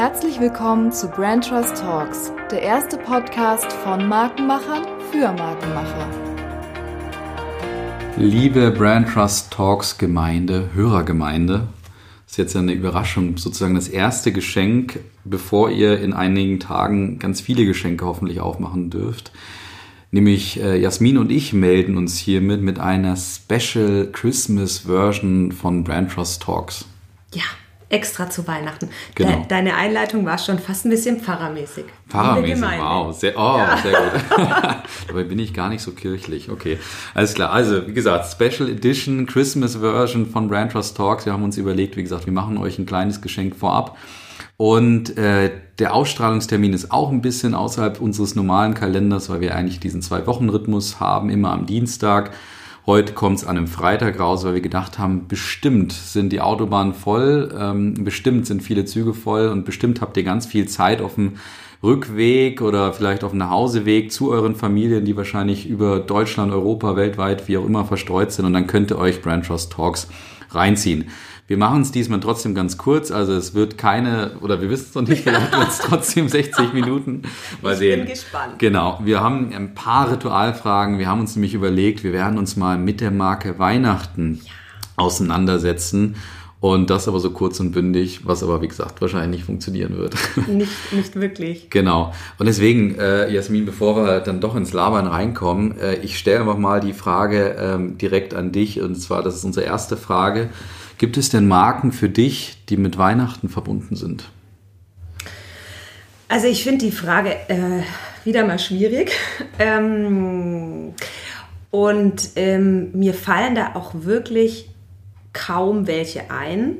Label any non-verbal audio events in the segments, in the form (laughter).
Herzlich willkommen zu Brand Trust Talks, der erste Podcast von Markenmachern für Markenmacher. Liebe Brand Trust Talks Gemeinde, Hörergemeinde, ist jetzt eine Überraschung, sozusagen das erste Geschenk, bevor ihr in einigen Tagen ganz viele Geschenke hoffentlich aufmachen dürft. Nämlich äh, Jasmin und ich melden uns hiermit mit einer Special Christmas Version von Brand Trust Talks. Ja, extra zu Weihnachten. Genau. De deine Einleitung war schon fast ein bisschen pfarrermäßig. Pfarrermäßig, wow. Sehr, oh, Ja. sehr gut. (laughs) Dabei bin ich gar nicht so kirchlich. Okay, alles klar. Also, wie gesagt, Special Edition Christmas Version von Brand Trust Talks. Wir haben uns überlegt, wie gesagt, wir machen euch ein kleines Geschenk vorab. Und äh, der Ausstrahlungstermin ist auch ein bisschen außerhalb unseres normalen Kalenders, weil wir eigentlich diesen Zwei-Wochen-Rhythmus haben, immer am Dienstag. Heute kommt es an einem Freitag raus, weil wir gedacht haben, bestimmt sind die Autobahnen voll, ähm, bestimmt sind viele Züge voll und bestimmt habt ihr ganz viel Zeit auf dem Rückweg oder vielleicht auf dem Nachhauseweg zu euren Familien, die wahrscheinlich über Deutschland, Europa, weltweit, wie auch immer verstreut sind. Und dann könnt ihr euch Brand Trust Talks reinziehen. Wir machen es diesmal trotzdem ganz kurz, also es wird keine, oder wir wissen es noch nicht, vielleicht wird es trotzdem 60 (laughs) Minuten. Mal Ich sehen. bin gespannt. Genau, wir haben ein paar Ritualfragen. Wir haben uns nämlich überlegt, wir werden uns mal mit der Marke Weihnachten auseinandersetzen. Und das aber so kurz und bündig, was aber wie gesagt wahrscheinlich nicht funktionieren wird. Nicht, nicht wirklich. (laughs) genau. Und deswegen, äh, Jasmin, bevor wir dann doch ins Labern reinkommen, äh, ich stelle einfach mal die Frage ähm, direkt an dich. Und zwar, das ist unsere erste Frage. Gibt es denn Marken für dich, die mit Weihnachten verbunden sind? Also ich finde die Frage äh, wieder mal schwierig. (laughs) Ähm, und ähm, mir fallen da auch wirklich kaum welche ein,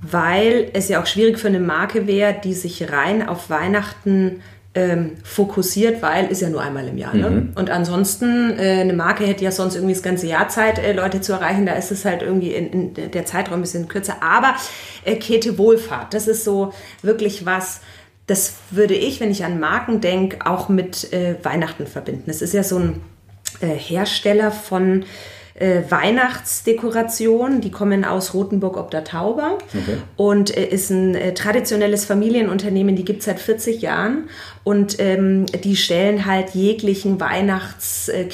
weil es ja auch schwierig für eine Marke wäre, die sich rein auf Weihnachten ähm, fokussiert, weil ist ja nur einmal im Jahr. Ne? Und ansonsten, äh, eine Marke hätte ja sonst irgendwie das ganze Jahr Zeit, äh, Leute zu erreichen. Da ist es halt irgendwie in, in der Zeitraum ein bisschen kürzer. Aber äh, Käthe Wohlfahrt, das ist so wirklich was, das würde ich, wenn ich an Marken denke, auch mit äh, Weihnachten verbinden. Es ist ja so ein äh, Hersteller von äh, Weihnachtsdekorationen. Die kommen aus Rothenburg ob der Tauber und äh, ist ein traditionelles Familienunternehmen, die gibt es seit 40 Jahren und ähm, die stellen halt jeglichen Weihnachts-, äh,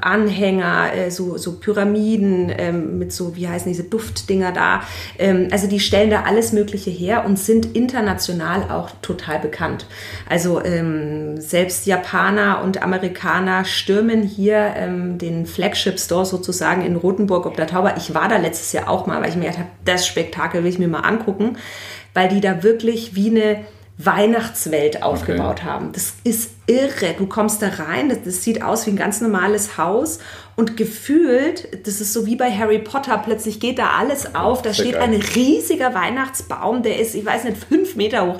Anhänger, äh, so, so Pyramiden ähm, mit so, wie heißen diese Duftdinger da. Ähm, also die stellen da alles Mögliche her und sind international auch total bekannt. Also ähm, selbst Japaner und Amerikaner stürmen hier ähm, den Flagship Store sozusagen in Rothenburg ob der Tauber. Ich war da letztes Jahr auch mal, weil ich mir gedacht habe, das Spektakel will ich mir mal angucken, weil die da wirklich wie eine Weihnachtswelt aufgebaut haben. Das ist irre. Du kommst da rein, das, das sieht aus wie ein ganz normales Haus und gefühlt, das ist so wie bei Harry Potter, plötzlich geht da alles auf. Da Sehr steht geil. ein riesiger Weihnachtsbaum, der ist, ich weiß nicht, fünf Meter hoch.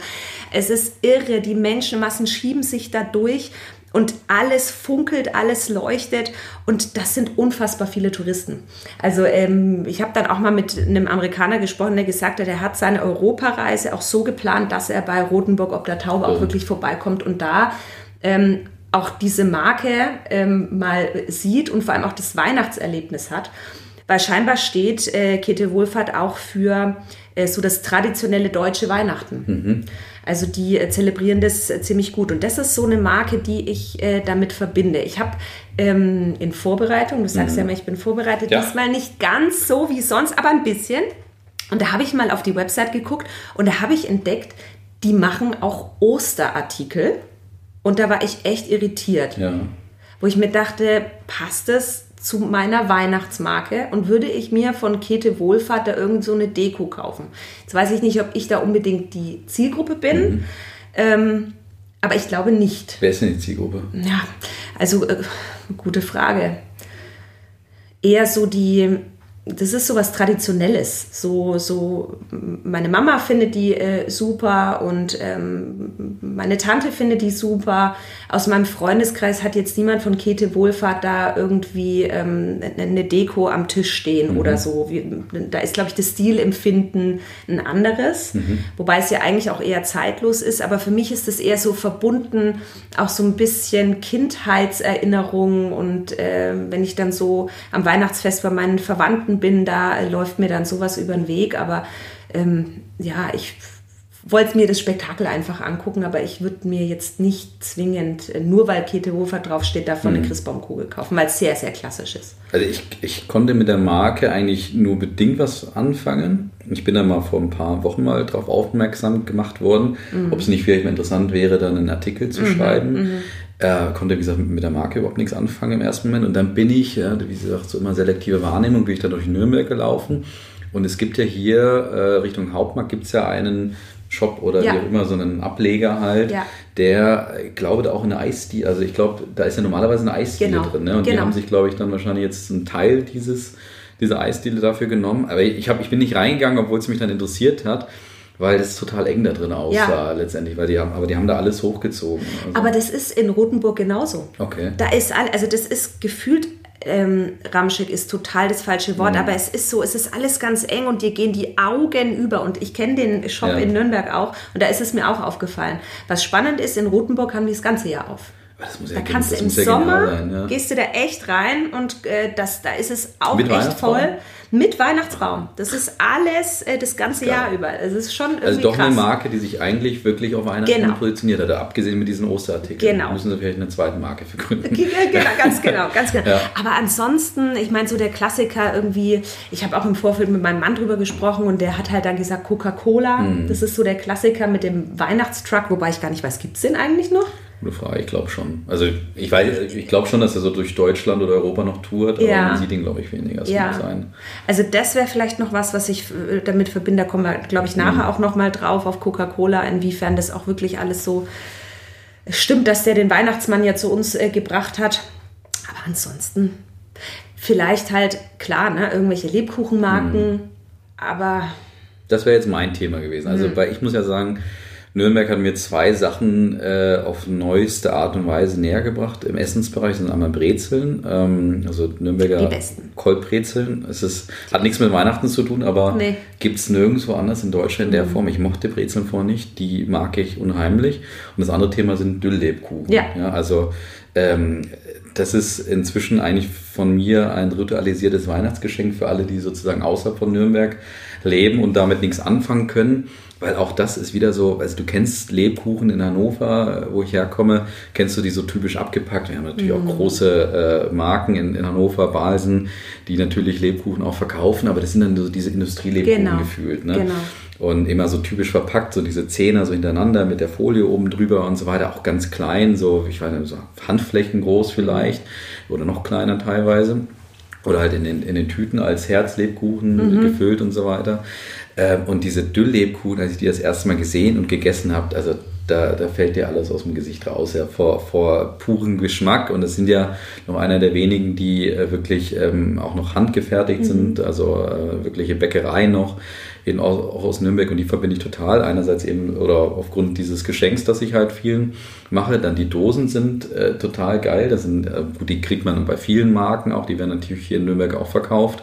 Es ist irre. Die Menschenmassen schieben sich da durch und alles funkelt, alles leuchtet und das sind unfassbar viele Touristen. Also ähm, ich habe dann auch mal mit einem Amerikaner gesprochen, der gesagt hat, er hat seine Europareise auch so geplant, dass er bei Rotenburg ob der Taube auch wirklich vorbeikommt und da ähm, auch diese Marke ähm, mal sieht und vor allem auch das Weihnachtserlebnis hat. Weil scheinbar steht äh, Käthe Wohlfahrt auch für äh, so das traditionelle deutsche Weihnachten. Also die äh, zelebrieren das äh, ziemlich gut. Und das ist so eine Marke, die ich äh, damit verbinde. Ich habe ähm, in Vorbereitung, du sagst ja immer, ich bin vorbereitet, Ja. diesmal nicht ganz so wie sonst, aber ein bisschen. Und da habe ich mal auf die Website geguckt und da habe ich entdeckt, die machen auch Osterartikel. Und da war ich echt irritiert Ja. wo ich mir dachte, passt es zu meiner Weihnachtsmarke und würde ich mir von Käthe Wohlfahrt da irgend so eine Deko kaufen. Jetzt weiß ich nicht, ob ich da unbedingt die Zielgruppe bin, ähm, aber ich glaube nicht. Wer ist denn die Zielgruppe? Ja, also äh, gute Frage. Eher so die, das ist so was Traditionelles. So, so, meine Mama findet die äh, super und ähm, meine Tante findet die super. Aus meinem Freundeskreis hat jetzt niemand von Käthe Wohlfahrt da irgendwie ähm, eine Deko am Tisch stehen oder so. Wie, da ist, glaube ich, das Stilempfinden ein anderes. Wobei es ja eigentlich auch eher zeitlos ist. Aber für mich ist es eher so verbunden, auch so ein bisschen Kindheitserinnerungen. Und äh, wenn ich dann so am Weihnachtsfest bei meinen Verwandten bin, da läuft mir dann sowas über den Weg. Aber ähm, ja, ich wollte mir das Spektakel einfach angucken, aber ich würde mir jetzt nicht zwingend, äh, nur weil Käthe Hofer draufsteht, davon Mhm. eine Christbaumkugel kaufen, weil es sehr, sehr klassisch ist. Also ich, ich konnte mit der Marke eigentlich nur bedingt was anfangen. Ich bin da mal vor ein paar Wochen mal drauf aufmerksam gemacht worden, ob es nicht vielleicht mal interessant wäre, dann einen Artikel zu schreiben. Äh, konnte, wie gesagt, mit der Marke überhaupt nichts anfangen im ersten Moment. Und dann bin ich, ja, wie gesagt, so immer selektive Wahrnehmung, bin ich dann durch Nürnberg gelaufen. Und es gibt ja hier äh, Richtung Hauptmarkt gibt es ja einen Shop oder Ja. wie auch immer, so einen Ableger halt, Ja. der, ich glaube, da auch eine Eisdiele, also ich glaube, da ist ja normalerweise eine Eisdiele Genau. drin. Ne? Und die Genau. haben sich, glaube ich, dann wahrscheinlich jetzt einen Teil dieses, dieser Eisdiele dafür genommen. Aber ich, hab, ich bin nicht reingegangen, obwohl es mich dann interessiert hat, weil das total eng da drin aussah letztendlich. Weil die haben, aber die haben da alles hochgezogen. Also, Aber das ist in Rothenburg genauso. okay. Da ist all, also das ist gefühlt, ähm, Ramschick ist total das falsche Wort, Mhm. aber es ist so, es ist alles ganz eng und dir gehen die Augen über. Und ich kenne den Shop Ja. in Nürnberg auch und da ist es mir auch aufgefallen. Was spannend ist, in Rothenburg haben die das ganze Jahr auf. Das muss ja Da gen- kannst du im ja Sommer, genial sein, ja. gehst du da echt rein und äh, das, da ist es auch Mit echt voll. Mit Weihnachtsbaum. Das ist alles äh, das ganze. Jahr über. Es ist schon irgendwie Also doch krass. eine Marke, die sich eigentlich wirklich auf Weihnachten Genau. positioniert hat, abgesehen mit diesen Osterartikeln. Genau. Müssen sie vielleicht eine zweite Marke vergründen. Ge- (laughs) ge- Genau, ganz genau, ganz genau. Ja. Aber ansonsten, ich meine, so der Klassiker irgendwie, ich habe auch im Vorfeld mit meinem Mann drüber gesprochen und der hat halt dann gesagt, Coca-Cola, Mhm. das ist so der Klassiker mit dem Weihnachtstruck, wobei ich gar nicht weiß, gibt es den eigentlich noch? Gute Frage, ich glaube schon. Also ich weiß, ich glaube schon, dass er so durch Deutschland oder Europa noch tourt, aber Ja. man sieht ihn, glaube ich, weniger. Das Ja. sein. Also das wäre vielleicht noch was, was ich äh, damit verbinde. Da kommen wir, glaube ich, nachher Mhm. auch noch mal drauf auf Coca-Cola, inwiefern das auch wirklich alles so stimmt, dass der den Weihnachtsmann ja zu uns äh, gebracht hat. Aber ansonsten vielleicht halt, klar, ne, irgendwelche Lebkuchenmarken, Mhm. aber Das wäre jetzt mein Thema gewesen. Mhm. Also, weil ich muss ja sagen, Nürnberg hat mir zwei Sachen äh, auf neueste Art und Weise näher gebracht. Im Essensbereich sind einmal Brezeln, ähm, also Nürnberger. Kolbbrezeln. Es ist, hat nichts mit Weihnachten zu tun, aber Nee. Mhm. gibt es nirgendwo anders in Deutschland in der Form. Ich mochte Brezeln vorher nicht, die mag ich unheimlich. Und das andere Thema sind Dülllebkuchen. Ja. also ähm, das ist inzwischen eigentlich von mir ein ritualisiertes Weihnachtsgeschenk für alle, die sozusagen außerhalb von Nürnberg leben und damit nichts anfangen können. Weil auch das ist wieder so, also du kennst Lebkuchen in Hannover, wo ich herkomme, kennst du die so typisch abgepackt. Wir haben natürlich Mhm. auch große äh, Marken in, in Hannover, Balsen, die natürlich Lebkuchen auch verkaufen, aber das sind dann so diese Industrielebkuchen Genau. gefühlt. Ne? Genau. Und immer so typisch verpackt, so diese Zehner so hintereinander mit der Folie oben drüber und so weiter, auch ganz klein, so, ich weiß nicht, so Handflächen groß vielleicht oder noch kleiner teilweise. Oder halt in den, in den Tüten als Herzlebkuchen gefüllt und so weiter. Ähm, und diese Dülllebkuchen, als ich die das erste Mal gesehen und gegessen habe, also da, da fällt dir alles aus dem Gesicht raus, ja, vor, vor purem Geschmack. Und es sind ja noch einer der wenigen, die äh, wirklich ähm, auch noch handgefertigt sind, also äh, wirkliche Bäckereien noch, in, auch, auch aus Nürnberg. Und die verbinde ich total. Einerseits eben, oder aufgrund dieses Geschenks, das ich halt vielen mache. Dann die Dosen sind äh, total geil. Das sind, äh, gut, die kriegt man bei vielen Marken auch. Die werden natürlich hier in Nürnberg auch verkauft.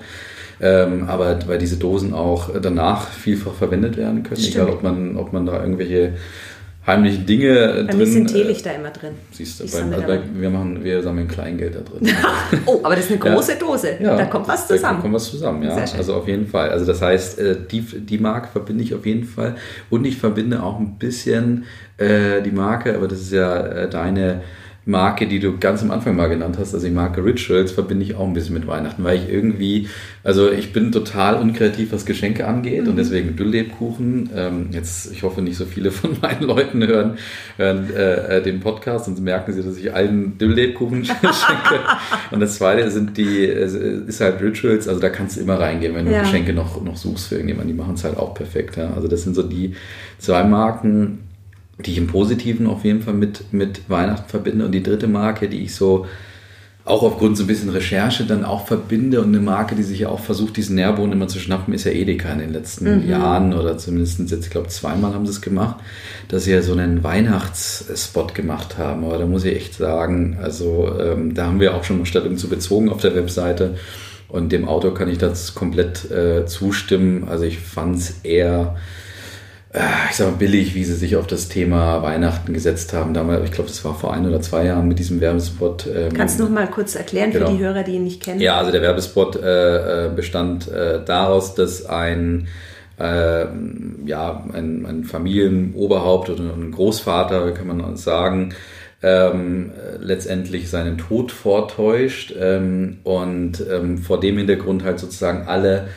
Ähm, aber weil diese Dosen auch danach vielfach verwendet werden können, Stimmt. egal ob man, ob man da irgendwelche heimlichen Dinge bei drin. mir sind äh, Teelichter immer drin. Siehst du, beim, also da bei, wir, machen, wir sammeln Kleingeld da drin. (laughs) Oh, aber das ist eine Ja. große Dose. da kommt was Da zusammen. kommt was zusammen, ja. Also auf jeden Fall. Also das heißt, äh, die, die Marke verbinde ich auf jeden Fall. Und ich verbinde auch ein bisschen äh, die Marke, aber das ist ja äh, deine Marke, die du ganz am Anfang mal genannt hast, also die Marke Rituals, verbinde ich auch ein bisschen mit Weihnachten, weil ich irgendwie, also ich bin total unkreativ, was Geschenke angeht Mhm. und deswegen Dülllebkuchen. Ähm, jetzt, ich hoffe nicht so viele (laughs) von meinen Leuten hören, hören äh, äh, den Podcast und merken sie, dass ich allen Dülllebkuchen (laughs) schenke. und das zweite sind die, es ist halt Rituals, also da kannst du immer reingehen, wenn du Ja. Geschenke noch, noch suchst für irgendjemanden, die machen es halt auch perfekt. Ja. Also das sind so die zwei Marken, die ich im Positiven auf jeden Fall mit, mit Weihnachten verbinde. Und die dritte Marke, die ich so auch aufgrund so ein bisschen Recherche dann auch verbinde und eine Marke, die sich ja auch versucht, diesen Nährboden immer zu schnappen, ist ja Edeka in den letzten Jahren oder zumindest jetzt, ich glaube, zweimal haben sie es gemacht, dass sie ja so einen Weihnachtsspot gemacht haben. Aber da muss ich echt sagen, also ähm, da haben wir auch schon mal Stellung zu bezogen auf der Webseite. Und dem Autor kann ich das komplett äh, zustimmen. Also ich fand es eher ich sag mal, billig, wie sie sich auf das Thema Weihnachten gesetzt haben. Damals, ich glaube, das war vor ein oder zwei Jahren mit diesem Werbespot. ähm, Kannst du noch mal kurz erklären Genau. für die Hörer, die ihn nicht kennen? Ja, also der Werbespot äh, äh, bestand äh, daraus, dass ein äh, ja, ein, ein Familienoberhaupt oder ein Großvater, kann man sagen, ähm, letztendlich seinen Tod vortäuscht ähm, und ähm, vor dem Hintergrund halt sozusagen alle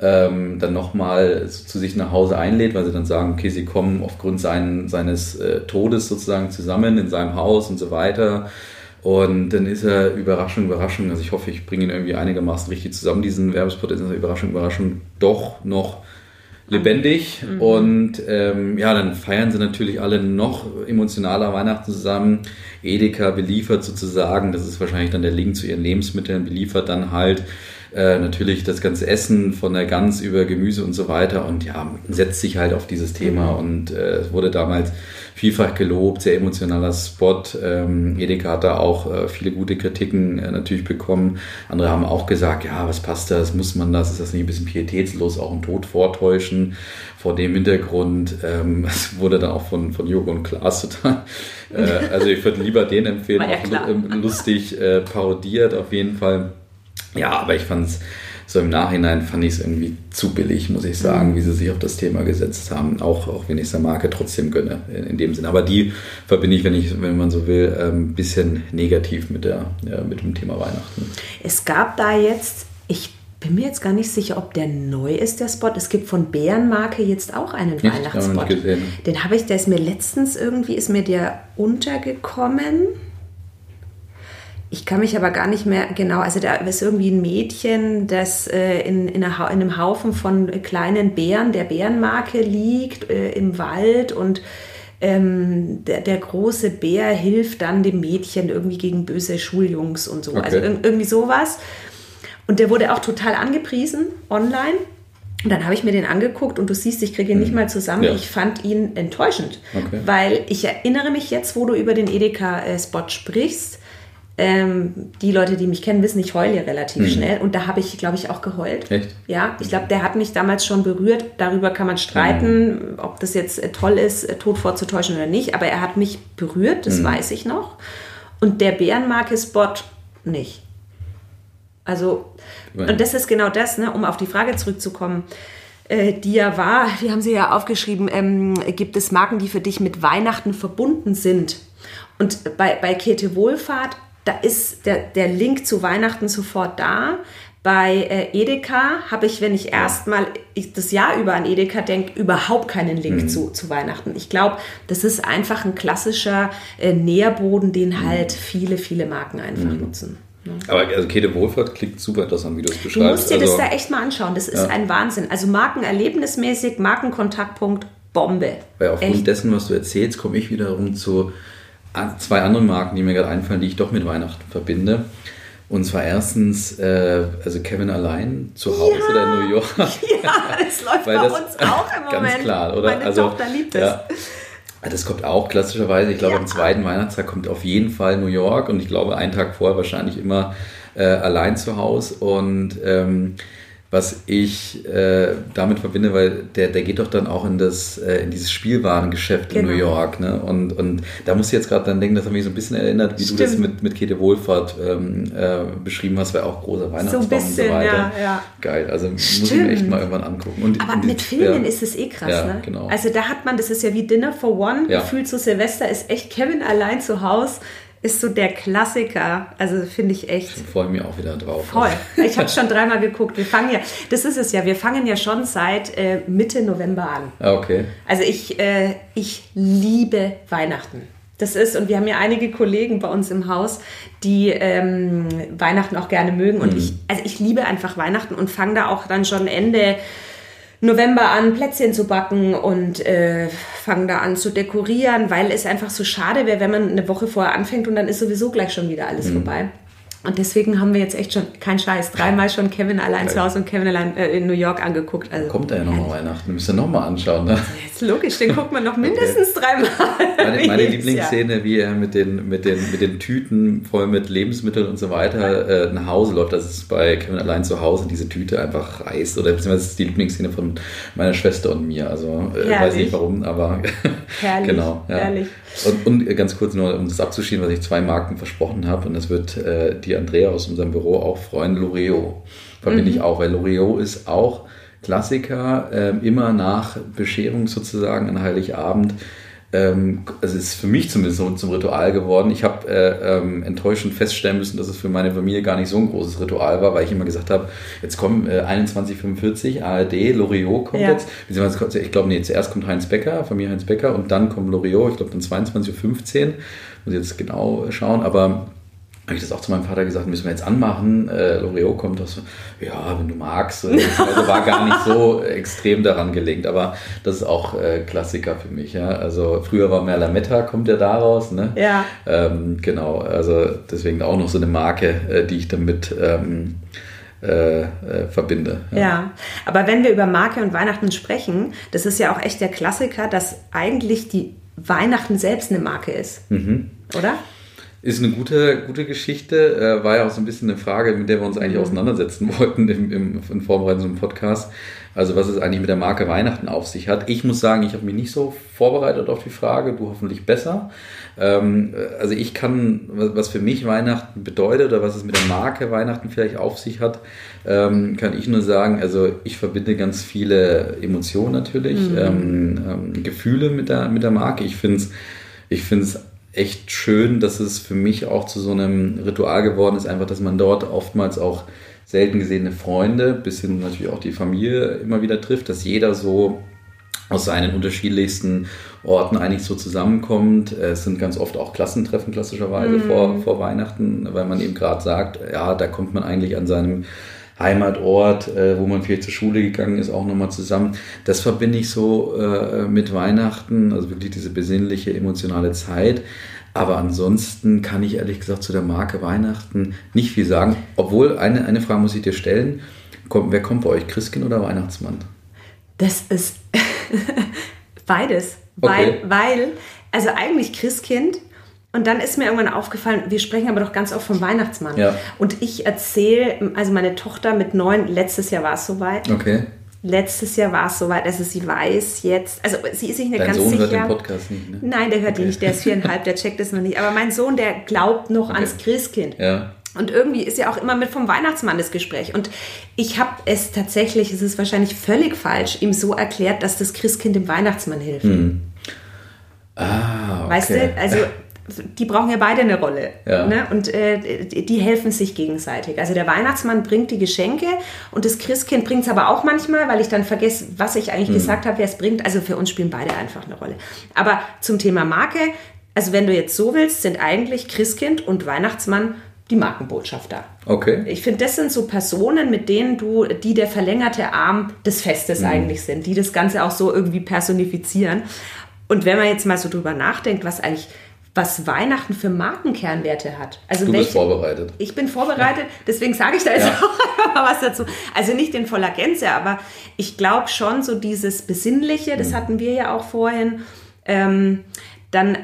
ähm, dann nochmal zu sich nach Hause einlädt, weil sie dann sagen, okay, sie kommen aufgrund sein, seines äh, Todes sozusagen zusammen in seinem Haus und so weiter. Und dann ist er Überraschung, Überraschung, also ich hoffe, ich bringe ihn irgendwie einigermaßen richtig zusammen, diesen Werbespot, ist er Überraschung, Überraschung, doch noch lebendig. Mhm. Und ähm, ja, dann feiern sie natürlich alle noch emotionaler Weihnachten zusammen. Edeka beliefert sozusagen, das ist wahrscheinlich dann der Link zu ihren Lebensmitteln, beliefert dann halt äh, natürlich das ganze Essen von der Gans über Gemüse und so weiter und ja, setzt sich halt auf dieses Thema mhm. und äh, es wurde damals vielfach gelobt, sehr emotionaler Spot. Ähm, Edeka hat da auch äh, viele gute Kritiken äh, natürlich bekommen. Andere haben auch gesagt, ja, was passt das, muss man das, ist das nicht ein bisschen pietätslos, auch einen Tod vortäuschen. Vor dem Hintergrund, ähm, (laughs) es wurde dann auch von, von Jürgen und Klaas total, äh, (laughs) also ich würde lieber den empfehlen, ja auch lustig äh, parodiert auf jeden Fall. Ja, aber ich fand es so im Nachhinein fand ich es irgendwie zu billig, muss ich sagen, mhm. wie sie sich auf das Thema gesetzt haben. Auch, auch wenn ich es der Marke trotzdem gönne, in, in, dem Sinn. Aber die verbinde ich, wenn ich, wenn man so will, ein ähm, bisschen negativ mit der, ja, mit dem Thema Weihnachten. Es gab da jetzt, ich bin mir jetzt gar nicht sicher, ob der neu ist, der Spot. Es gibt von Bärenmarke jetzt auch einen Weihnachtsspot. Den habe ich, der ist mir letztens irgendwie, ist mir der untergekommen. Ich kann mich aber gar nicht mehr genau, also da ist irgendwie ein Mädchen, das äh, in, in, einer, in, einem Haufen von kleinen Bären der Bärenmarke liegt äh, im Wald und ähm, der, der, große Bär hilft dann dem Mädchen irgendwie gegen böse Schuljungs und so. Okay. Also irgendwie sowas. Und der wurde auch total angepriesen online. Und dann habe ich mir den angeguckt und du siehst, ich kriege ihn nicht mhm. mal zusammen. Ja. Ich fand ihn enttäuschend, okay. weil ich erinnere mich jetzt, wo du über den Edeka-Spot äh, sprichst, ähm, die Leute, die mich kennen, wissen, ich heule relativ mhm. schnell. Und da habe ich, glaube ich, auch geheult. Echt? Ja, ich glaube, der hat mich damals schon berührt. Darüber kann man streiten, mhm. ob das jetzt äh, toll ist, äh, Tod vorzutäuschen oder nicht. Aber er hat mich berührt, das mhm. weiß ich noch. Und der Bärenmarke-Spot nicht. Also, ja. und das ist genau das, ne, um auf die Frage zurückzukommen äh, die ja war, die haben sie ja aufgeschrieben, ähm, gibt es Marken, die für dich mit Weihnachten verbunden sind? Und bei, bei Käthe Wohlfahrt da ist der, der Link zu Weihnachten sofort da. Bei äh, Edeka habe ich, wenn ich erstmal das Jahr über an Edeka denke, überhaupt keinen Link mhm. zu, zu Weihnachten. Ich glaube, das ist einfach ein klassischer äh, Nährboden, den mhm. halt viele, viele Marken einfach mhm. nutzen. Ja. Aber also Käthe Wohlfahrt klingt super interessant, wie du es beschreibst. Du musst dir also, das da echt mal anschauen. Das ist ja. ein Wahnsinn. Also Markenerlebnismäßig, Markenkontaktpunkt, Bombe. Weil aufgrund echt. dessen, was du erzählst, komme ich wiederum zu zwei andere Marken, die mir gerade einfallen, die ich doch mit Weihnachten verbinde. Und zwar erstens, äh, also Kevin allein zu Hause ja, oder in New York. (laughs) Ja, das (laughs) läuft bei das, uns auch im (laughs) Moment. Ganz klar, oder? Meine also, Tochter liebt es. Ja. Das kommt auch klassischerweise. Ich glaube, ja. am zweiten Weihnachtstag kommt auf jeden Fall New York und ich glaube, einen Tag vorher wahrscheinlich immer äh, allein zu Hause. Und ähm, was ich äh, damit verbinde, weil der, der geht doch dann auch in das äh, in dieses Spielwarengeschäft genau. in New genau. York, ne? Und, und da muss ich jetzt gerade dann denken, das hat mich so ein bisschen erinnert, wie Stimmt. du das mit, mit Käthe Wohlfahrt ähm, äh, beschrieben hast, weil auch großer Weihnachtsbaum so bisschen, und so weiter. Ja, ja. Geil, also Stimmt. muss ich mir echt mal irgendwann angucken. Und, Aber und mit Filmen ja, ist es eh krass, ja, ne? Genau. Also da hat man, das ist ja wie Dinner for One, gefühlt zu Silvester ist echt Kevin allein zu Hause ist so der Klassiker. Also finde ich echt. Ich freue mich auch wieder drauf. Voll. Ich habe schon dreimal geguckt. Wir fangen ja, das ist es ja, wir fangen ja schon seit äh, Mitte November an. Ah, okay. Also ich, äh, ich liebe Weihnachten. Das ist, und wir haben ja einige Kollegen bei uns im Haus, die ähm, Weihnachten auch gerne mögen. Und mhm. ich, also ich liebe einfach Weihnachten und fange da auch dann schon Ende November an, Plätzchen zu backen und äh, fangen da an zu dekorieren, weil es einfach so schade wäre, wenn man eine Woche vorher anfängt und dann ist sowieso gleich schon wieder alles mhm. vorbei. Und deswegen haben wir jetzt echt schon, kein Scheiß, dreimal schon Kevin allein zu Hause und Kevin allein äh, in New York angeguckt. Also, Kommt da ja nochmal Weihnachten, müsst ihr nochmal anschauen. Ne? Jetzt logisch, den guckt man noch (laughs) mindestens okay. dreimal. Meine, (laughs) meine Lieblingsszene, wie er mit den, mit, den, mit den Tüten voll mit Lebensmitteln und so weiter äh, nach Hause läuft. Das ist bei Kevin allein zu Hause diese Tüte einfach reißt. Oder beziehungsweise das ist die Lieblingsszene von meiner Schwester und mir. Also äh, weiß nicht warum, aber (laughs) herrlich, genau. Ja. Herrlich. Und, und, ganz kurz nur, um das abzuschieben, was ich zwei Marken versprochen habe, und das wird äh, die Andrea aus unserem Büro auch freuen, L'Oreal. Verbinde mhm. ich auch, weil L'Oreal ist auch Klassiker, äh, immer nach Bescherung sozusagen an Heiligabend ähm, also es ist für mich zumindest so zum Ritual geworden. Ich habe äh, ähm, enttäuschend feststellen müssen, dass es für meine Familie gar nicht so ein großes Ritual war, weil ich immer gesagt habe, jetzt kommen äh, 21.45 ARD, Loriot kommt ja. jetzt. Ich glaube, nee, zuerst kommt Heinz Becker, Familie Heinz Becker und dann kommt Loriot, ich glaube dann 22.15 Uhr. Muss ich jetzt genau schauen, aber habe ich das auch zu meinem Vater gesagt, müssen wir jetzt anmachen. Äh, L'Oreal kommt so, ja, wenn du magst. Also war gar nicht so extrem daran gelenkt, aber das ist auch äh, Klassiker für mich. Ja? Also früher war mehr Lametta, kommt ja daraus. Ne? Ja. Ähm, genau, also deswegen auch noch so eine Marke, äh, die ich damit ähm, äh, äh, verbinde. Ja. ja. aber wenn wir über Marke und Weihnachten sprechen, das ist ja auch echt der Klassiker, dass eigentlich die Weihnachten selbst eine Marke ist. Mhm. Oder? Ist eine gute, gute Geschichte. Äh, war ja auch so ein bisschen eine Frage, mit der wir uns eigentlich mhm. auseinandersetzen (laughs) wollten im, im, in Vorbereitung zum Podcast. Also was es eigentlich mit der Marke Weihnachten auf sich hat. Ich muss sagen, ich habe mich nicht so vorbereitet auf die Frage, du hoffentlich besser. Ähm, also ich kann, was für mich Weihnachten bedeutet oder was es mit der Marke Weihnachten vielleicht auf sich hat, ähm, kann ich nur sagen, also ich verbinde ganz viele Emotionen natürlich, mhm. ähm, ähm Gefühle mit der, mit der Marke. Ich finde es ich finde es echt schön, dass es für mich auch zu so einem Ritual geworden ist, einfach, dass man dort oftmals auch selten gesehene Freunde, bis hin natürlich auch die Familie immer wieder trifft, dass jeder so aus seinen unterschiedlichsten Orten eigentlich so zusammenkommt. Es sind ganz oft auch Klassentreffen klassischerweise mm. vor, vor Weihnachten, weil man eben gerade sagt, ja, da kommt man eigentlich an seinem Heimatort, äh, wo man vielleicht zur Schule gegangen ist, auch nochmal zusammen. Das verbinde ich so äh, mit Weihnachten, also wirklich diese besinnliche, emotionale Zeit. Aber ansonsten kann ich ehrlich gesagt zu der Marke Weihnachten nicht viel sagen. Obwohl, eine, eine Frage muss ich dir stellen. Kommt, wer kommt bei euch, Christkind oder Weihnachtsmann? Das ist (laughs) beides. Okay. Weil, weil, also eigentlich Christkind und dann ist mir irgendwann aufgefallen, wir sprechen aber doch ganz oft vom Weihnachtsmann. Ja. Und ich erzähle, also meine Tochter mit neun, letztes Jahr war es soweit. Okay. Letztes Jahr war es soweit, also sie weiß jetzt, also sie ist sich nicht Dein ganz Sohn sicher. hört den Podcast nicht, ne? Nein, der hört okay. den nicht, der ist viereinhalb, der checkt es noch nicht. Aber mein Sohn, der glaubt noch okay. ans Christkind. Ja. Und irgendwie ist ja auch immer mit vom Weihnachtsmann das Gespräch. Und ich habe es tatsächlich, es ist wahrscheinlich völlig falsch, ihm so erklärt, dass das Christkind dem Weihnachtsmann hilft. Hm. Ah, okay. Weißt du, also (laughs) die brauchen ja beide eine Rolle. Ja. Ne? Und äh, die helfen sich gegenseitig. Also der Weihnachtsmann bringt die Geschenke und das Christkind bringt es aber auch manchmal, weil ich dann vergesse, was ich eigentlich mhm. gesagt habe, wer es bringt. Also für uns spielen beide einfach eine Rolle. Aber zum Thema Marke, also wenn du jetzt so willst, sind eigentlich Christkind und Weihnachtsmann die Markenbotschafter. Okay. Ich finde, das sind so Personen, mit denen du, die der verlängerte Arm des Festes mhm. eigentlich sind, die das Ganze auch so irgendwie personifizieren. Und wenn man jetzt mal so drüber nachdenkt, was eigentlich was Weihnachten für Markenkernwerte hat. Also du welche, bist vorbereitet. Ich bin vorbereitet, deswegen sage ich da jetzt ja. auch (laughs) mal was dazu. Also nicht in voller Gänze, aber ich glaube schon so dieses Besinnliche, das mhm. hatten wir ja auch vorhin. Ähm, dann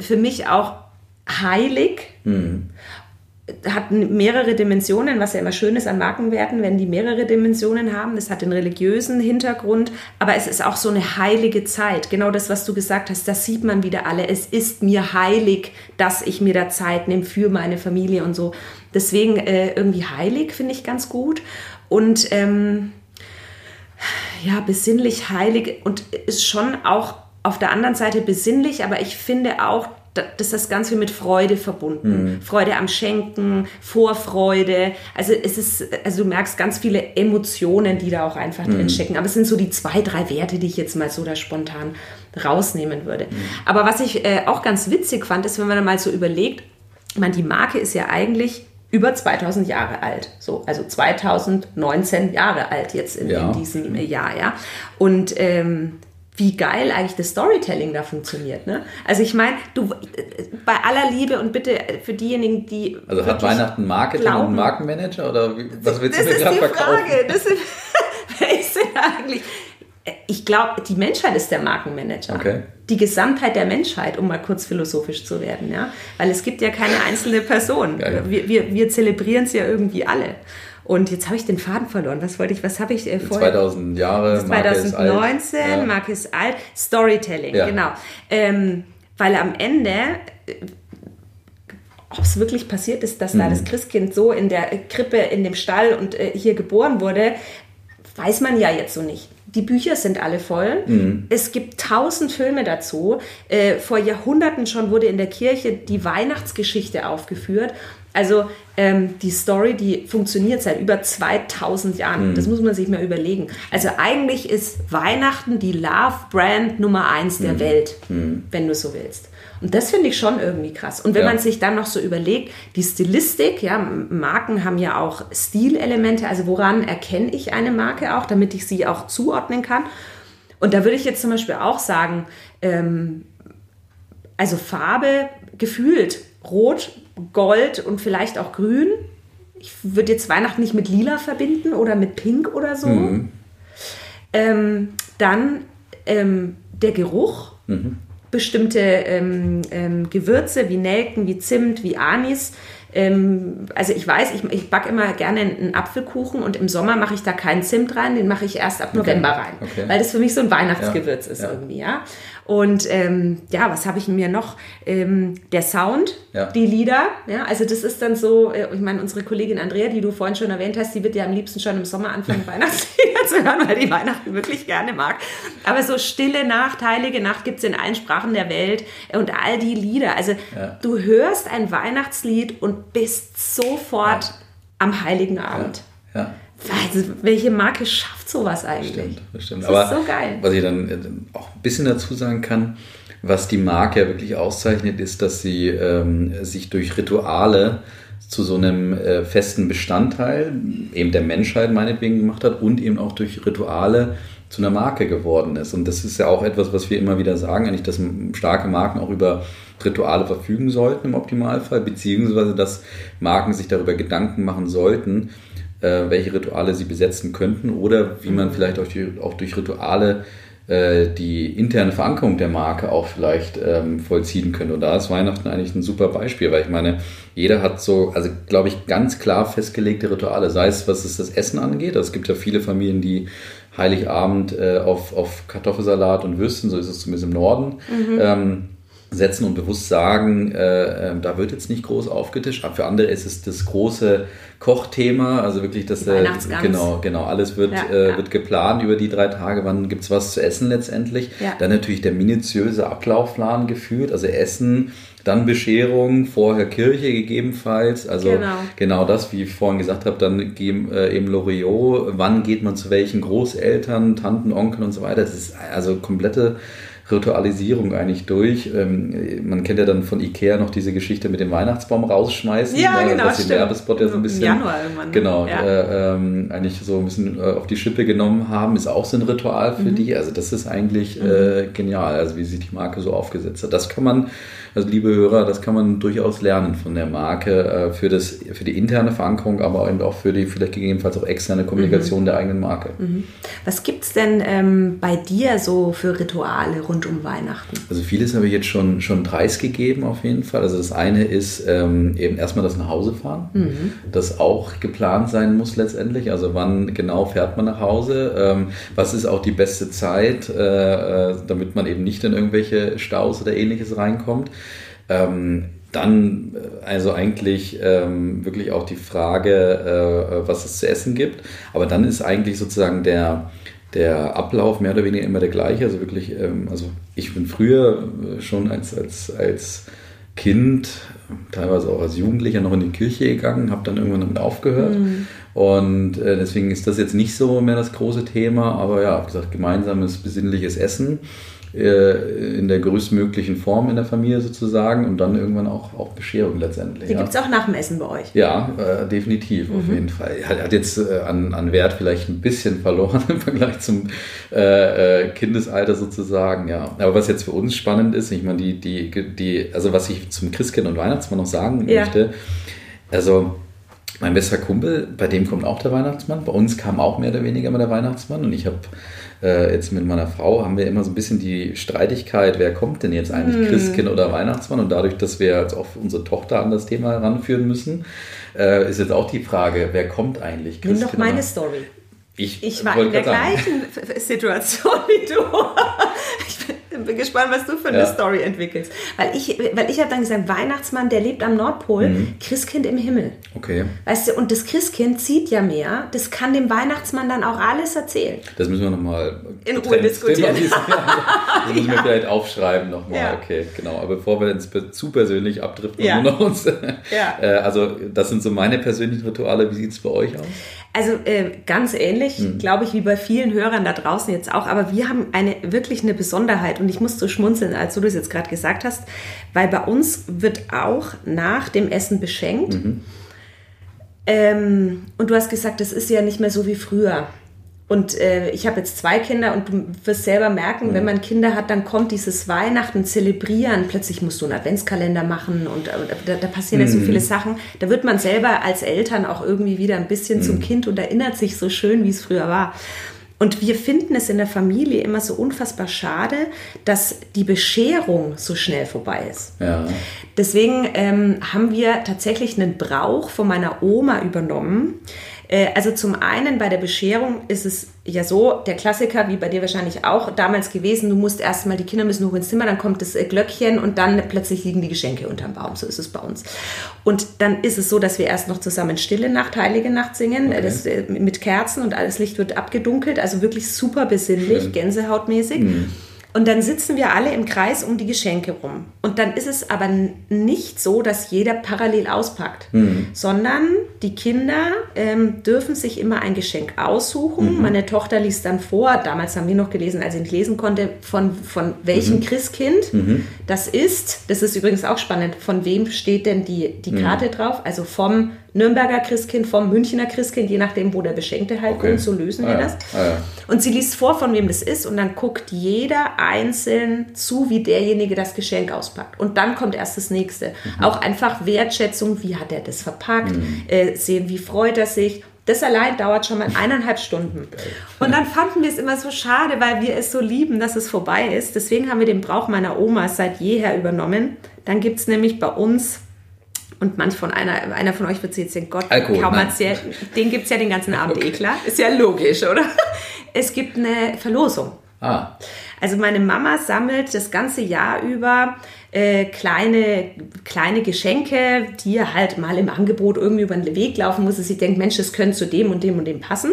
für mich auch heilig. Mhm hat mehrere Dimensionen, was ja immer schön ist an Markenwerten, wenn die mehrere Dimensionen haben. Es hat den religiösen Hintergrund, aber es ist auch so eine heilige Zeit. Genau das, was du gesagt hast, das sieht man wieder alle. Es ist mir heilig, dass ich mir da Zeit nehme für meine Familie und so. Deswegen äh, irgendwie heilig finde ich ganz gut. Und ähm, ja, besinnlich heilig und ist schon auch auf der anderen Seite besinnlich, aber ich finde auch, das ist das Ganze mit Freude verbunden. Mhm. Freude am Schenken, Vorfreude. Also es ist, also du merkst ganz viele Emotionen, die da auch einfach mhm. drin stecken. Aber es sind so die zwei, drei Werte, die ich jetzt mal so da spontan rausnehmen würde. Mhm. Aber was ich äh, auch ganz witzig fand, ist, wenn man mal so überlegt, man, die Marke ist ja eigentlich über 2000 Jahre alt. So, also 2019 Jahre alt jetzt in, ja. in diesem Jahr, ja. Und ähm, wie geil eigentlich das Storytelling da funktioniert. Ne? Also ich meine, du bei aller Liebe und bitte für diejenigen, die also hat Weihnachten Marketing glauben, und Markenmanager oder wie, was willst du mir gerade verkaufen? Frage. Das ist (laughs) wer ist denn eigentlich? Ich glaube, die Menschheit ist der Markenmanager. Okay. Die Gesamtheit der Menschheit, um mal kurz philosophisch zu werden, ja, weil es gibt ja keine einzelne Person. Wir, wir, wir zelebrieren es ja irgendwie alle. Und jetzt habe ich den Faden verloren. Was wollte ich, was habe ich äh, vorher? 2000 Jahre, 2019, alt. Marke ist alt. Storytelling, ja. genau. Ähm, weil am Ende, äh, ob es wirklich passiert ist, dass mhm. da das Christkind so in der Krippe, in dem Stall und äh, hier geboren wurde, weiß man ja jetzt so nicht. Die Bücher sind alle voll. Mhm. Es gibt tausend Filme dazu. Äh, vor Jahrhunderten schon wurde in der Kirche die Weihnachtsgeschichte aufgeführt. Also ähm, die Story, die funktioniert seit über 2000 Jahren. Mhm. Das muss man sich mal überlegen. Also eigentlich ist Weihnachten die Love-Brand Nummer eins Mhm. der Welt, wenn du so willst. Und das finde ich schon irgendwie krass. Und wenn Ja. man sich dann noch so überlegt, die Stilistik, ja, Marken haben ja auch Stilelemente, also woran erkenne ich eine Marke auch, damit ich sie auch zuordnen kann. Und da würde ich jetzt zum Beispiel auch sagen, ähm, also Farbe gefühlt rot, gold und vielleicht auch grün. Ich würde jetzt Weihnachten nicht mit lila verbinden oder mit pink oder so. Ähm, dann ähm, der Geruch. Bestimmte ähm, ähm, Gewürze wie Nelken, wie Zimt, wie Anis. Ähm, also ich weiß, ich, ich backe immer gerne einen Apfelkuchen und im Sommer mache ich da keinen Zimt rein, den mache ich erst ab November rein, Okay. weil das für mich so ein Weihnachtsgewürz Ja, ist ja. irgendwie, ja. Und ähm, ja, was habe ich mir noch? Ähm, der Sound, Ja. die Lieder, ja, also das ist dann so, äh, ich meine, unsere Kollegin Andrea, die du vorhin schon erwähnt hast, die wird ja am liebsten schon im Sommer anfangen, (laughs) Weihnachtslieder (laughs) zu hören, weil die Weihnachten wirklich gerne mag. Aber so Stille Nacht, Heilige Nacht gibt es in allen Sprachen der Welt und all die Lieder. Also Ja. du hörst ein Weihnachtslied und bist sofort am Heiligen Abend. Also, welche Marke schafft sowas eigentlich? Stimmt, das stimmt. Das Aber ist so geil. was ich dann äh, auch ein bisschen dazu sagen kann, was die Marke ja wirklich auszeichnet, ist, dass sie ähm, sich durch Rituale zu so einem äh, festen Bestandteil eben der Menschheit meinetwegen gemacht hat und eben auch durch Rituale zu einer Marke geworden ist. Und das ist ja auch etwas, was wir immer wieder sagen, eigentlich, dass starke Marken auch über Rituale verfügen sollten im Optimalfall, beziehungsweise dass Marken sich darüber Gedanken machen sollten, äh, welche Rituale sie besetzen könnten oder wie man vielleicht auch, die, auch durch Rituale äh, die interne Verankerung der Marke auch vielleicht ähm, vollziehen könnte. Und da ist Weihnachten eigentlich ein super Beispiel, weil ich meine, jeder hat so, also glaube ich, ganz klar festgelegte Rituale, sei es was es das Essen angeht. Also es gibt ja viele Familien, die Heiligabend äh, auf, auf Kartoffelsalat und Würstchen, so ist es zumindest im Norden, ähm, setzen und bewusst sagen, äh, äh, da wird jetzt nicht groß aufgetischt. Aber für andere ist es das große Kochthema, also wirklich das, Die äh, genau, genau, alles wird, Ja, äh, ja. wird geplant über die drei Tage, wann gibt es was zu essen letztendlich. Ja. Dann natürlich der minutiöse Ablaufplan geführt, also Essen, dann Bescherung, vorher Kirche gegebenenfalls, also Genau. genau das, wie ich vorhin gesagt habe, dann geben, äh, eben Loriot, wann geht man zu welchen Großeltern, Tanten, Onkeln und so weiter. Das ist also komplette Ritualisierung eigentlich durch. Ähm, man kennt ja dann von Ikea noch diese Geschichte mit dem Weihnachtsbaum rausschmeißen, Ja, äh, genau, was den stimmt. Werbespot ja so ein Im bisschen Januar irgendwann, ne? genau Ja. äh, ähm, eigentlich so ein bisschen äh, auf die Schippe genommen haben, ist auch so ein Ritual für Mhm. die. Also das ist eigentlich äh, genial, also wie sich die Marke so aufgesetzt hat. Das kann man, also liebe Hörer, das kann man durchaus lernen von der Marke äh, für das für die interne Verankerung, aber eben auch für die vielleicht gegebenenfalls auch externe Kommunikation Mhm. der eigenen Marke. Was gibt's denn ähm, bei dir so für Rituale rund um Weihnachten? Also vieles habe ich jetzt schon, schon preisgegeben auf jeden Fall. Also das eine ist ähm, eben erstmal das nach Hause fahren, das auch geplant sein muss letztendlich. Also wann genau fährt man nach Hause? Ähm, was ist auch die beste Zeit, äh, äh, damit man eben nicht in irgendwelche Staus oder ähnliches reinkommt? Ähm, dann äh, also eigentlich ähm, wirklich auch die Frage, äh, was es zu essen gibt. Aber dann ist eigentlich sozusagen der, der Ablauf mehr oder weniger immer der gleiche. Also wirklich, ähm, also ich bin früher äh, schon als, als, als Kind, teilweise auch als Jugendlicher noch in die Kirche gegangen, habe dann irgendwann damit aufgehört. Und äh, deswegen ist das jetzt nicht so mehr das große Thema, aber ja, wie gesagt, gemeinsames besinnliches Essen äh, in der größtmöglichen Form in der Familie sozusagen und dann irgendwann auch, auch Bescherung letztendlich. Die ja. gibt's auch nach dem Essen bei euch. Ja, äh, definitiv, auf jeden Fall. Hat, hat jetzt äh, an, an Wert vielleicht ein bisschen (laughs) verloren im Vergleich zum äh, äh, Kindesalter sozusagen, ja. Aber was jetzt für uns spannend ist, ich meine, die, die, die, also was ich zum Christkind und Weihnachtsmann noch sagen Ja. möchte, also mein bester Kumpel, bei dem kommt auch der Weihnachtsmann. Bei uns kam auch mehr oder weniger immer der Weihnachtsmann. Und ich habe äh, jetzt mit meiner Frau haben wir immer so ein bisschen die Streitigkeit, wer kommt denn jetzt eigentlich, Christkind oder Weihnachtsmann? Und dadurch, dass wir jetzt auch unsere Tochter an das Thema heranführen müssen, äh, ist jetzt auch die Frage, wer kommt eigentlich? Nimm doch Christkind meine Story. Ich, Ich war in der gleichen Situation (laughs) wie du. Ich bin, bin gespannt, was du für eine Ja. Story entwickelst. Weil ich, weil ich habe dann gesagt, Weihnachtsmann, der lebt am Nordpol, Mhm. Christkind im Himmel. Okay, Weißt du, und das Christkind zieht ja mehr, das kann dem Weihnachtsmann dann auch alles erzählen. das müssen wir nochmal In Ruhe diskutieren. (laughs) (laughs) Das müssen wir vielleicht aufschreiben nochmal. Ja. Okay, genau. Aber bevor wir ins zu persönlich abdriften, Ja. nur noch uns. Ja. (laughs) Äh, Also, das sind so meine persönlichen Rituale. Wie sieht es bei euch aus? Also äh, ganz ähnlich, Mhm. glaube ich, wie bei vielen Hörern da draußen jetzt auch. Aber wir haben eine wirklich eine Besonderheit und ich muss so schmunzeln, als du das jetzt gerade gesagt hast, weil bei uns wird auch nach dem Essen beschenkt. Mhm. Ähm, und du hast gesagt, das ist ja nicht mehr so wie früher. Und äh, ich habe jetzt zwei Kinder und du wirst selber merken, Mhm. wenn man Kinder hat, dann kommt dieses Weihnachten zelebrieren. Plötzlich musst du einen Adventskalender machen und äh, da, da passieren ja so Mhm. viele Sachen. Da wird man selber als Eltern auch irgendwie wieder ein bisschen Mhm. zum Kind und erinnert sich so schön, wie es früher war. Und wir finden es in der Familie immer so unfassbar schade, dass die Bescherung so schnell vorbei ist. Ja. Deswegen ähm, haben wir tatsächlich einen Brauch von meiner Oma übernommen. Äh, also zum einen bei der Bescherung ist es ja so, der Klassiker, wie bei dir wahrscheinlich auch damals gewesen, du musst erstmal, die Kinder müssen hoch ins Zimmer, dann kommt das äh, Glöckchen und dann plötzlich liegen die Geschenke unterm Baum. So ist es bei uns. Und dann ist es so, dass wir erst noch zusammen Stille Nacht, Heilige Nacht singen, Okay. das, äh, mit Kerzen und alles Licht wird abgedunkelt, also wirklich super besinnlich, Schön. gänsehautmäßig. Und dann sitzen wir alle im Kreis um die Geschenke rum. Und dann ist es aber nicht so, dass jeder parallel auspackt, sondern die Kinder ähm, dürfen sich immer ein Geschenk aussuchen. Meine Tochter liest dann vor, damals haben wir noch gelesen, als ich nicht lesen konnte, von, von welchem Christkind das ist. Das ist übrigens auch spannend. Von wem steht denn die, die Karte drauf? Also vom Nürnberger Christkind, vom Münchner Christkind, je nachdem, wo der Beschenkte halt Okay. wohnt. So lösen Ah wir ja. das. Ah ja. Und sie liest vor, von wem das ist, und dann guckt jeder einzeln zu, wie derjenige das Geschenk auspackt. Und dann kommt erst das nächste. Mhm. Auch einfach Wertschätzung, wie hat er das verpackt, äh, sehen, wie freut er sich. Das allein dauert schon mal (laughs) eineinhalb Stunden. Und dann fanden wir es immer so schade, weil wir es so lieben, dass es vorbei ist. Deswegen haben wir den Brauch meiner Oma seit jeher übernommen. Dann gibt es nämlich bei uns und manch von einer, einer von euch wird jetzt den Gott Alkohol, kaum nein. Den gibt es ja den ganzen Abend eh klar. Ist ja logisch, oder? Es gibt eine Verlosung. Ah, Also meine Mama sammelt das ganze Jahr über äh, kleine, kleine Geschenke, die ihr halt mal im Angebot irgendwie über den Weg laufen muss. Sie denkt, Mensch, das könnte zu dem und dem und dem passen.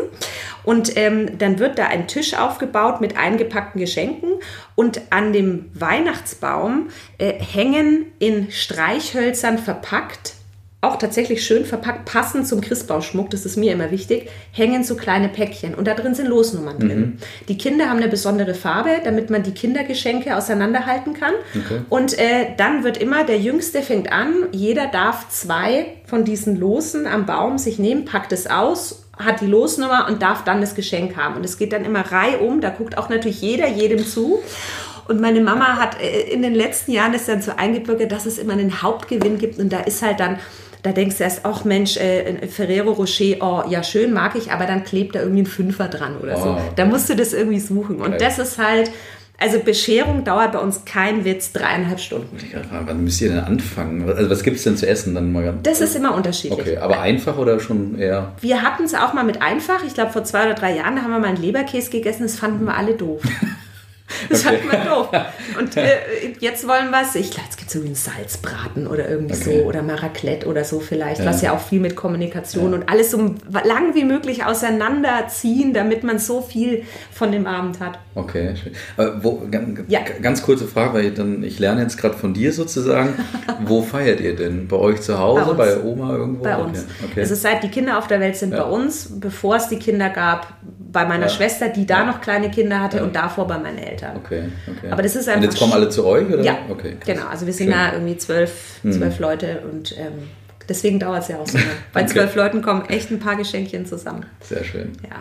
Und ähm, dann wird da ein Tisch aufgebaut mit eingepackten Geschenken und an dem Weihnachtsbaum äh, hängen in Streichhölzern verpackt auch tatsächlich schön verpackt, passend zum Christbaumschmuck, das ist mir immer wichtig, hängen so kleine Päckchen und da drin sind Losnummern drin. Die Kinder haben eine besondere Farbe, damit man die Kindergeschenke auseinanderhalten kann. Okay. Und äh, dann wird immer, der Jüngste fängt an, jeder darf zwei von diesen Losen am Baum sich nehmen, packt es aus, hat die Losnummer und darf dann das Geschenk haben. Und es geht dann immer reihum, da guckt auch natürlich jeder jedem zu. Und meine Mama hat äh, in den letzten Jahren es dann so eingebürgert, dass es immer einen Hauptgewinn gibt. Und da ist halt dann, da denkst du erst, ach Mensch, äh, Ferrero Rocher, oh ja, schön, mag ich, aber dann klebt da irgendwie ein Fünfer dran oder so. Wow. Da musst du das irgendwie suchen. Und Geil. das ist halt, also Bescherung dauert bei uns kein Witz, dreieinhalb Stunden. ja, wann müsst ihr denn anfangen? Also, was gibt es denn zu essen dann mal? Das ist immer unterschiedlich. Okay, aber einfach oder schon eher? Wir hatten es auch mal mit einfach. Ich glaube, vor zwei oder drei Jahren, da haben wir mal einen Leberkäse gegessen. Das fanden wir alle doof. (laughs) Das Okay. fanden wir doof. (laughs) Und äh, jetzt wollen wir es. Ich glaube, es gibt so wie einen Salzbraten oder irgendwie Okay. so. Oder mal Raclette oder so vielleicht. Ja. Was ja auch viel mit Kommunikation und alles so lang wie möglich auseinanderziehen, damit man so viel von dem Abend hat. Okay, schön. Aber wo, ganz, Ja. ganz kurze Frage, weil ich, dann, ich lerne jetzt gerade von dir sozusagen. (laughs) wo feiert ihr denn? Bei euch zu Hause? Bei Bei. Oma irgendwo? Bei Okay, uns. Okay. Also seit die Kinder auf der Welt sind Ja. bei uns, bevor es die Kinder gab, bei meiner Ja. Schwester, die da Ja. noch kleine Kinder hatte Ja. und davor bei meinen Eltern. okay, okay. Aber das ist Und einfach jetzt kommen alle zu euch? Oder? Ja, okay. krass. genau. Also wir sind Schön. da irgendwie zwölf, zwölf Leute und ähm, deswegen dauert es ja auch so. lange. Bei Okay. zwölf Leuten kommen echt ein paar Geschenkchen zusammen. Sehr schön. Ja.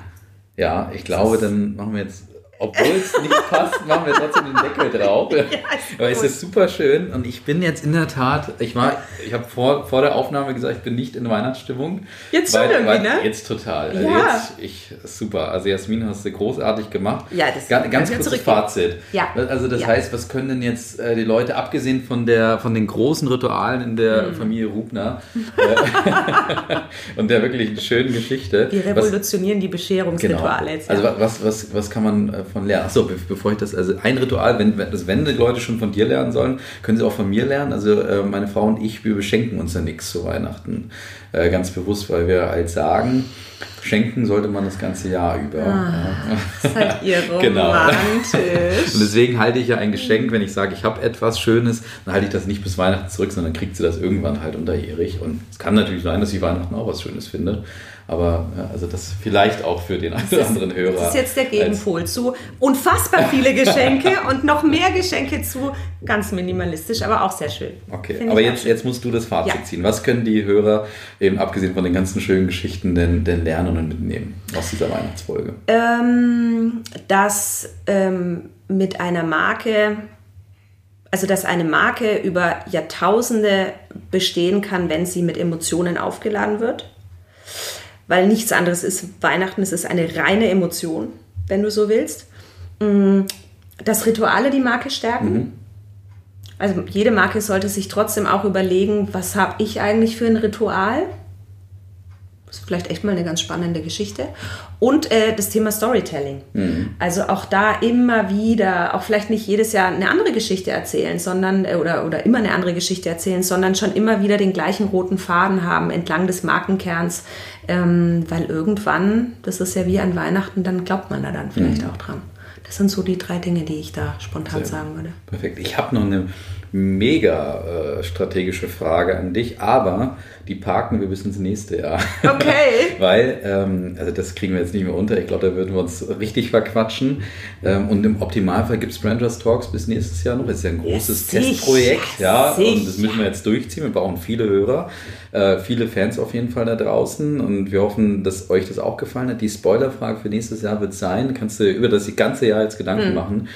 Ja, ich glaube, dann machen wir jetzt, obwohl es nicht passt, machen wir trotzdem den Deckel drauf. (laughs) Aber es ist super schön und ich bin jetzt in der Tat, ich war, ich habe vor, vor der Aufnahme gesagt, ich bin nicht in Weihnachtsstimmung. Jetzt schon irgendwie, ne? Jetzt total. Also Ja. Jetzt, ich, super. Also Jasmin hast du großartig gemacht. Ja, das Ga- ganz ja kurzes. Fazit. Ja. Also das Ja. heißt, was können denn jetzt äh, die Leute, abgesehen von der von den großen Ritualen in der Hm. Familie Rubner äh, (laughs) und der wirklich schönen Geschichte, Wir was, revolutionieren die Bescherungsrituale Genau. jetzt. Also ja. wa- was, was, was kann man äh, davon lernen. Achso, be bevor ich das, also ein Ritual, wenn, das, wenn die Leute schon von dir lernen sollen, können sie auch von mir lernen. Also äh, meine Frau und ich, wir beschenken uns ja nichts zu Weihnachten. Äh, ganz bewusst, weil wir halt sagen, schenken sollte man das ganze Jahr über. Ah, seid ihr (laughs) Genau. romantisch. Und deswegen halte ich ja ein Geschenk, wenn ich sage, ich habe etwas Schönes, dann halte ich das nicht bis Weihnachten zurück, sondern kriegt sie das irgendwann halt unterjährig. Und es kann natürlich sein, dass sie Weihnachten auch was Schönes findet. Aber also das vielleicht auch für den einen oder anderen Hörer. Das ist jetzt der Gegenpol zu unfassbar viele (laughs) Geschenke und noch mehr Geschenke zu ganz minimalistisch, aber auch sehr schön. Okay, Finde aber jetzt, jetzt musst du das Fazit Ja. ziehen. Was können die Hörer, eben abgesehen von den ganzen schönen Geschichten, denn, denn lernen und mitnehmen aus dieser Weihnachtsfolge? Ähm, dass ähm, mit einer Marke, also dass eine Marke über Jahrtausende bestehen kann, wenn sie mit Emotionen aufgeladen wird. Weil nichts anderes ist Weihnachten, es ist eine reine Emotion, wenn du so willst. Mm, Dass Rituale die Marke stärken. Also jede Marke sollte sich trotzdem auch überlegen, was habe ich eigentlich für ein Ritual? Das ist vielleicht echt mal eine ganz spannende Geschichte. Und äh, das Thema Storytelling. Also auch da immer wieder, auch vielleicht nicht jedes Jahr eine andere Geschichte erzählen, sondern äh, oder, oder immer eine andere Geschichte erzählen, sondern schon immer wieder den gleichen roten Faden haben entlang des Markenkerns. Ähm, weil irgendwann, das ist ja wie an Weihnachten, dann glaubt man da dann vielleicht auch dran. Das sind so die drei Dinge, die ich da spontan Sehr sagen würde. Perfekt. Ich habe noch eine mega äh, strategische Frage an dich, aber die parken wir bis ins nächste Jahr. Okay. (laughs) Weil, ähm, also das kriegen wir jetzt nicht mehr unter. Ich glaube, da würden wir uns richtig verquatschen. Ähm, und im Optimalfall gibt es Branders Talks bis nächstes Jahr noch. Das ist ja ein großes Ja, Testprojekt. Ja, sicher. und das müssen wir jetzt durchziehen. Wir brauchen viele Hörer, äh, viele Fans auf jeden Fall da draußen. Und wir hoffen, dass euch das auch gefallen hat. Die Spoilerfrage für nächstes Jahr wird sein, kannst du über das ganze Jahr jetzt Gedanken Hm. machen.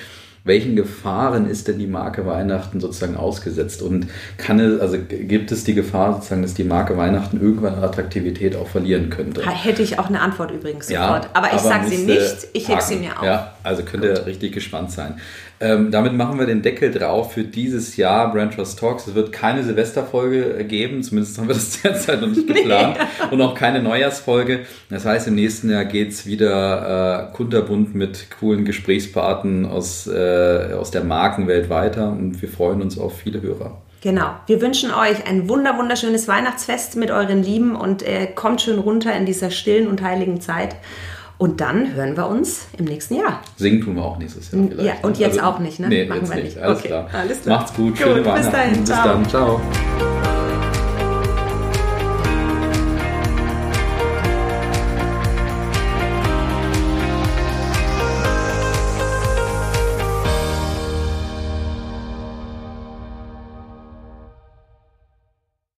Welchen Gefahren ist denn die Marke Weihnachten sozusagen ausgesetzt? Und kann es, also gibt es die Gefahr sozusagen, dass die Marke Weihnachten irgendwann an Attraktivität auch verlieren könnte? Hätte ich auch eine Antwort übrigens Ja, sofort. aber ich sage sie nicht, ich heb sie mir auf. Ja, also könnt ihr richtig gespannt sein. Ähm, damit machen wir den Deckel drauf für dieses Jahr Brand Trust Talks. Es wird keine Silvesterfolge äh, geben, zumindest haben wir das (laughs) derzeit noch nicht geplant. (laughs) Und auch keine Neujahrsfolge. Das heißt, im nächsten Jahr geht's wieder äh, kunterbunt mit coolen Gesprächspartnern aus, äh, aus der Markenwelt weiter und wir freuen uns auf viele Hörer. Genau. Wir wünschen euch ein wunder wunderschönes Weihnachtsfest mit euren Lieben und äh, kommt schön runter in dieser stillen und heiligen Zeit. Und dann hören wir uns im nächsten Jahr. Singen tun wir auch nächstes Jahr vielleicht. Ja, und jetzt Also, auch nicht, ne? Nee, Machen jetzt wir nicht. nicht. Alles Okay, klar. alles klar. Macht's gut. Gut, Schöne bis Weihnachten. dahin. Bis Ciao. dann. Ciao.